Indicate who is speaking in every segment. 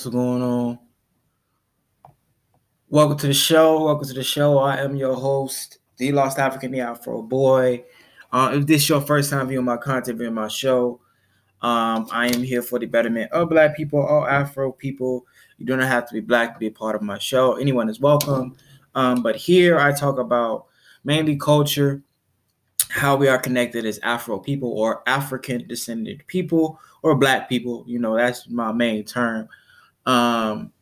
Speaker 1: What's going on? Welcome to the show. Welcome to the show. I am your host, the Lost African, the Afro Boy. Uh, if this is your first time viewing my content, viewing my show, um, I am here for the betterment of Black people, all Afro people. You do not have to be Black to be a part of my show. Anyone is welcome. Um, but here I talk about mainly culture, how we are connected as Afro people or African descended people or Black people. You know, that's my main term. Um,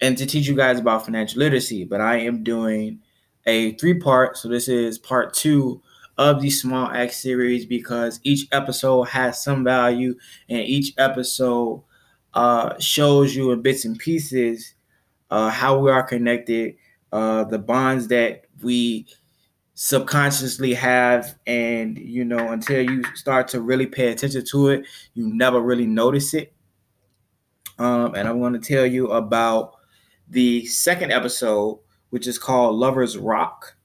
Speaker 1: and to teach you guys about financial literacy. But I am doing a three part. So this is part two of the Small Axe series because each episode has some value and each episode uh, shows you in bits and pieces uh, how we are connected, uh, the bonds that we subconsciously have and you know until you start to really pay attention to it you never really notice it um, and i'm going to tell you about the second episode which is called lovers rock.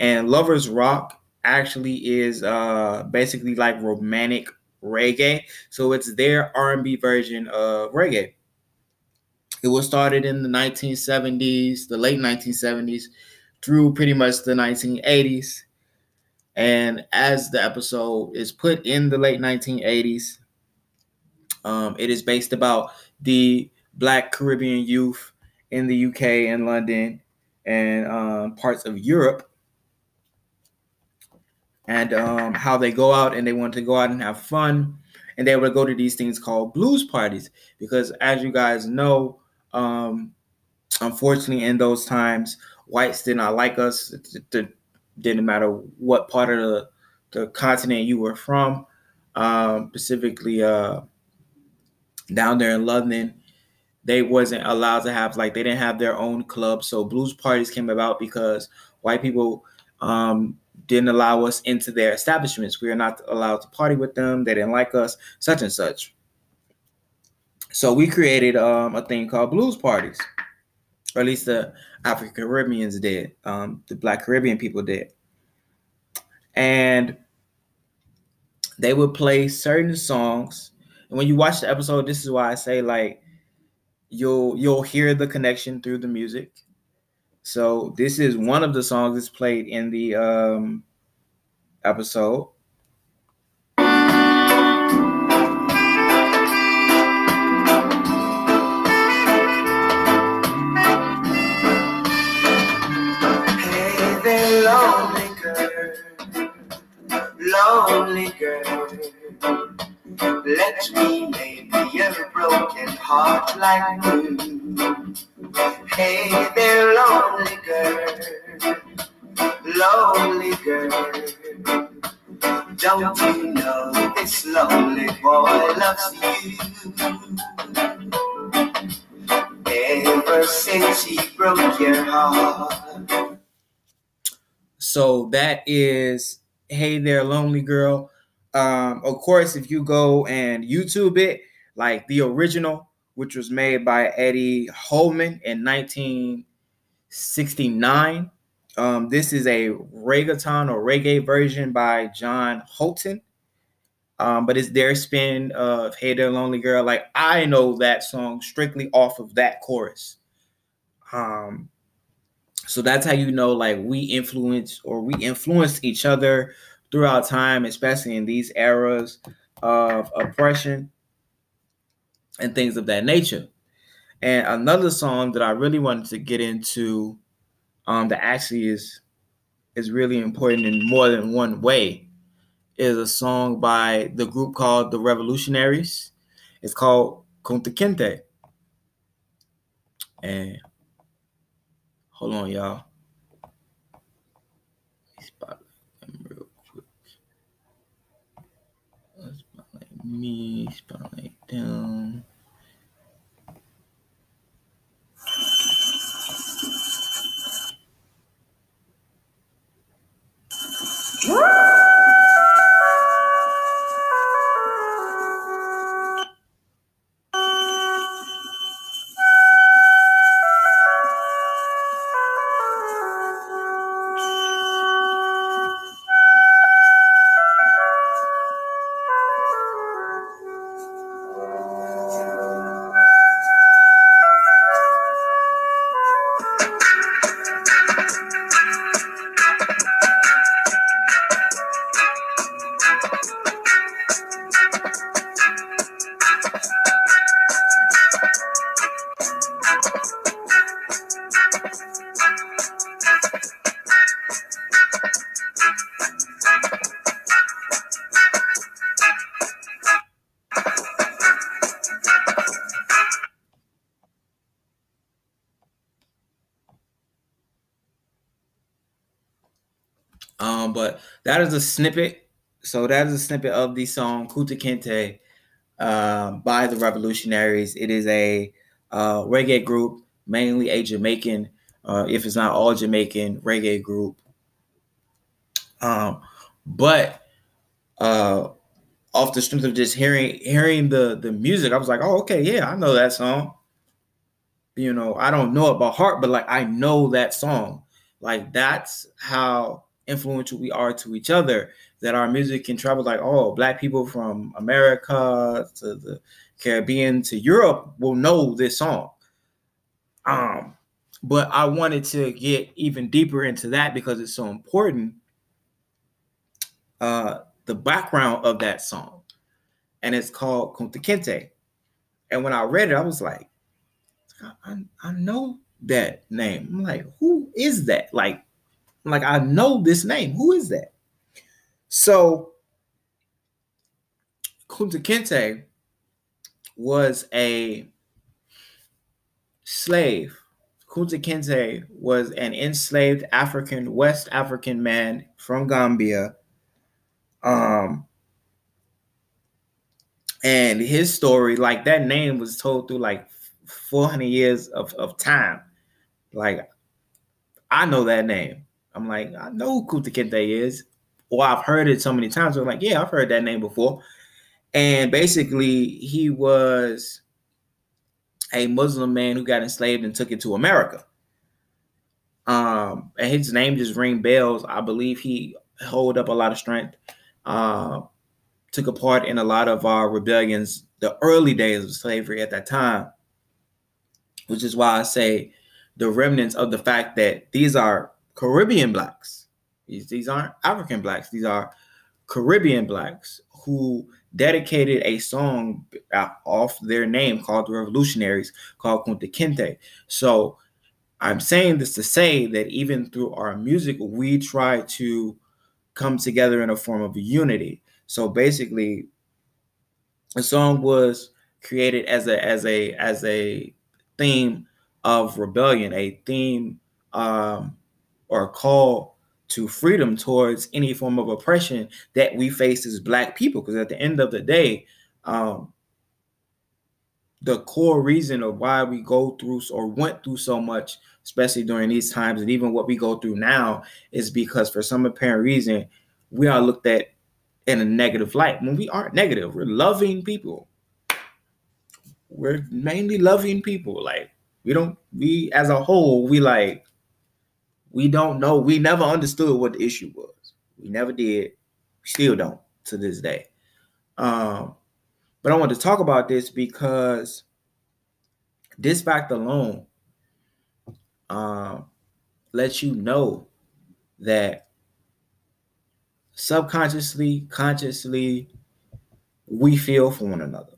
Speaker 1: And lovers rock actually is uh, basically like romantic reggae. So it's their r&b version of reggae. It was started in the 1970s the late 1970s through pretty much the 1980s. And as the episode is put in the late 1980s, um, it is based about the Black Caribbean youth in the UK and London and um, parts of Europe, and um, how they go out and they want to go out and have fun, and they would go to these things called blues parties because, as you guys know, um, unfortunately, in those times, whites did not like us. It, it, didn't matter what part of the, the continent you were from, um, specifically uh, down there in London. They wasn't allowed to have like they didn't have their own club. So blues parties came about because white people um, didn't allow us into their establishments. We were not allowed to party with them. They didn't like us, such and such. So we created um, a thing called blues parties, or at least the African Caribbeans did, um, the Black Caribbean people did. And they would play certain songs. And when you watch the episode, this is why I say like you'll you'll hear the connection through the music. So this is one of the songs that's played in the um, episode.
Speaker 2: Let me make your broken heart like blue. Hey there, lonely girl, lonely girl. Don't you know this lonely boy loves you? Ever since he broke your heart.
Speaker 1: So that is Hey There Lonely Girl. Um, of course, if you go and YouTube it, like the original, which was made by Eddie Holman in 1969. Um, this is a reggaeton or reggae version by John Holton. Um, but it's their spin of Hey There Lonely Girl. Like I know that song strictly off of that chorus. Um, so that's how you know like we influence or we influence each other throughout time, especially in these eras of oppression and things of that nature. And another song that I really wanted to get into um, that actually is is really important in more than one way is a song by the group called the Revolutionaries. It's called Kunta Kinte. And Hold on, y'all. Me, spotlight them. Um, but that is a snippet. So that is a snippet of the song Kunta Kinte um, by the Revolutionaries. It is a uh, reggae group, mainly a Jamaican, uh, if it's not all Jamaican reggae group. Um, but uh, off the strength of just hearing hearing the the music, I was like, oh, okay, yeah, I know that song. You know, I don't know it by heart, but like I know that song. Like that's how influential we are to each other. That our music can travel like, oh, black people from America to the Caribbean to Europe will know this song. Um, but I wanted to get even deeper into that because it's so important. Uh, the background of that song, and it's called Kunta Kinte. And when I read it, I was like, I, I know that name. I'm like, who is that? Like, like I know this name. Who is that? So Kunta Kinte was a slave. Kunta Kinte was an enslaved African, West African man from Gambia um, and his story, like that name was told through like 400 years of, of time. Like, I know that name. I'm like, I know who Kunta Kinte is. Or I've heard it so many times. I'm like, yeah, I've heard that name before. And basically, he was a Muslim man who got enslaved and took it to America. Um, and his name just ring bells. I believe he hold up a lot of strength uh, took a part in a lot of our rebellions, the early days of slavery at that time, which is why I say the remnants of the fact that these are Caribbean blacks. These, these aren't African blacks. These are Caribbean blacks who dedicated a song off their name called the Revolutionaries called Kunta Kinte. So I'm saying this to say that even through our music, we try to come together in a form of unity. So basically, the song was created as a as a as a theme of rebellion, a theme um, or a call to freedom towards any form of oppression that we face as Black people. Because at the end of the day, um, the core reason of why we go through or went through so much, especially during these times, and even what we go through now, is because for some apparent reason we are looked at in a negative light when we aren't negative. We're loving people. We're mainly loving people. Like we don't, we as a whole, we like, we don't know. We never understood what the issue was. We never did. Still don't to this day. Um, but I want to talk about this because this fact alone um, lets you know that subconsciously, consciously, we feel for one another.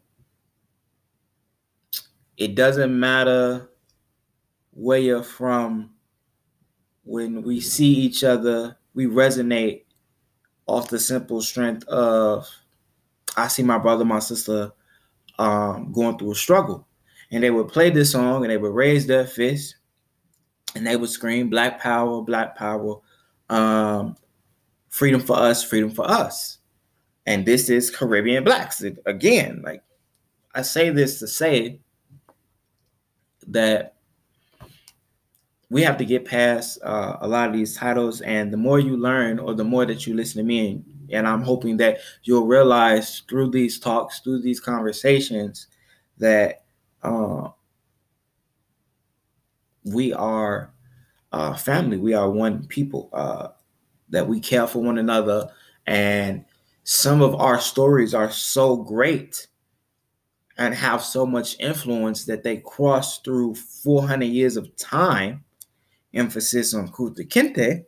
Speaker 1: It doesn't matter where you're from. When we see each other, we resonate off the simple strength of I see my brother, my sister um, going through a struggle. And they would play this song and they would raise their fists and they would scream Black Power, Black Power. Um, freedom for us, freedom for us. And this is Caribbean blacks. Again, like I say this to say that we have to get past uh, a lot of these titles. And the more you learn, or the more that you listen to me, and, and I'm hoping that you'll realize through these talks, through these conversations, that uh, we are uh, family. We are one people. Uh, that we care for one another. And some of our stories are so great and have so much influence that they cross through 400 years of time. Emphasis on Kunta Kinte.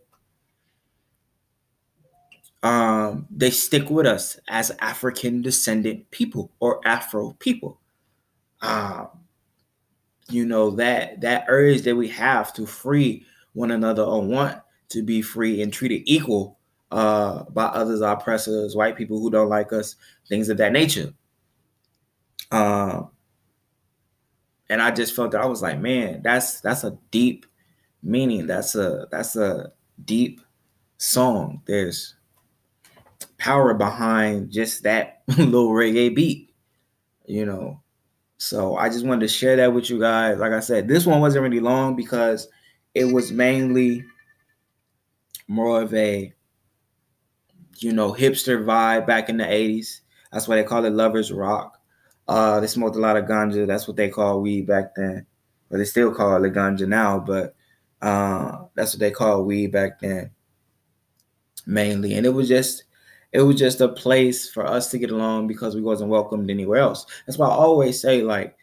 Speaker 1: Um, they stick with us as African descendant people or Afro people. Um, you know that that urge that we have to free one another or want to be free and treated equal uh, by others, oppressors, white people who don't like us, things of that nature. Uh, and I just felt that I was like, man, that's that's a deep meaning. That's a that's a deep song. There's power behind just that little reggae beat, you know. So I just wanted to share that with you guys. Like I said, this one wasn't really long because it was mainly more of a you know hipster vibe back in the 80s. That's why they call it lovers rock. Uh, they smoked a lot of ganja. That's what they call weed back then. But they still call it ganja now, but uh, that's what they called weed back then mainly. And it was just it was just a place for us to get along because we wasn't welcomed anywhere else. That's why I always say like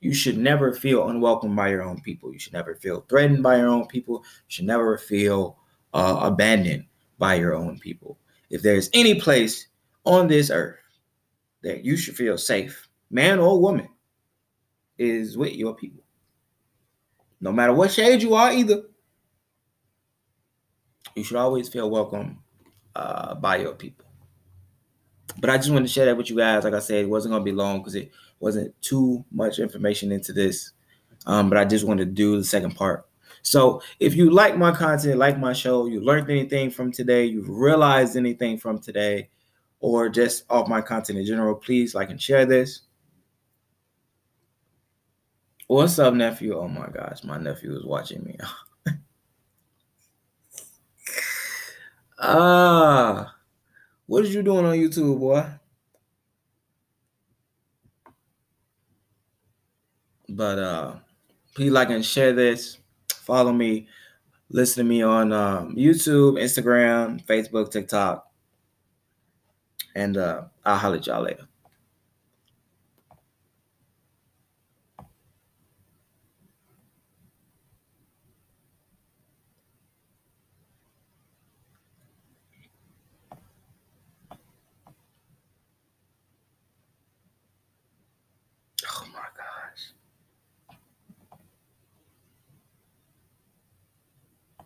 Speaker 1: you should never feel unwelcome by your own people. You should never feel threatened by your own people. You should never feel uh, abandoned by your own people. If there's any place on this earth that you should feel safe, man or woman, is with your people. No matter what shade you are, either. You should always feel welcome uh, by your people. But I just wanted to share that with you guys. Like I said, it wasn't going to be long because it wasn't too much information into this. Um, but I just wanted to do the second part. So if you like my content, like my show, you learned anything from today, you've realized anything from today, or just off my content in general, please like and share this. What's up, nephew? Oh my gosh, my nephew is watching me. Ah, what are you doing on YouTube, boy? But uh, please like and share this. Follow me. Listen to me on um, YouTube, Instagram, Facebook, TikTok. And uh, I'll holler at y'all later.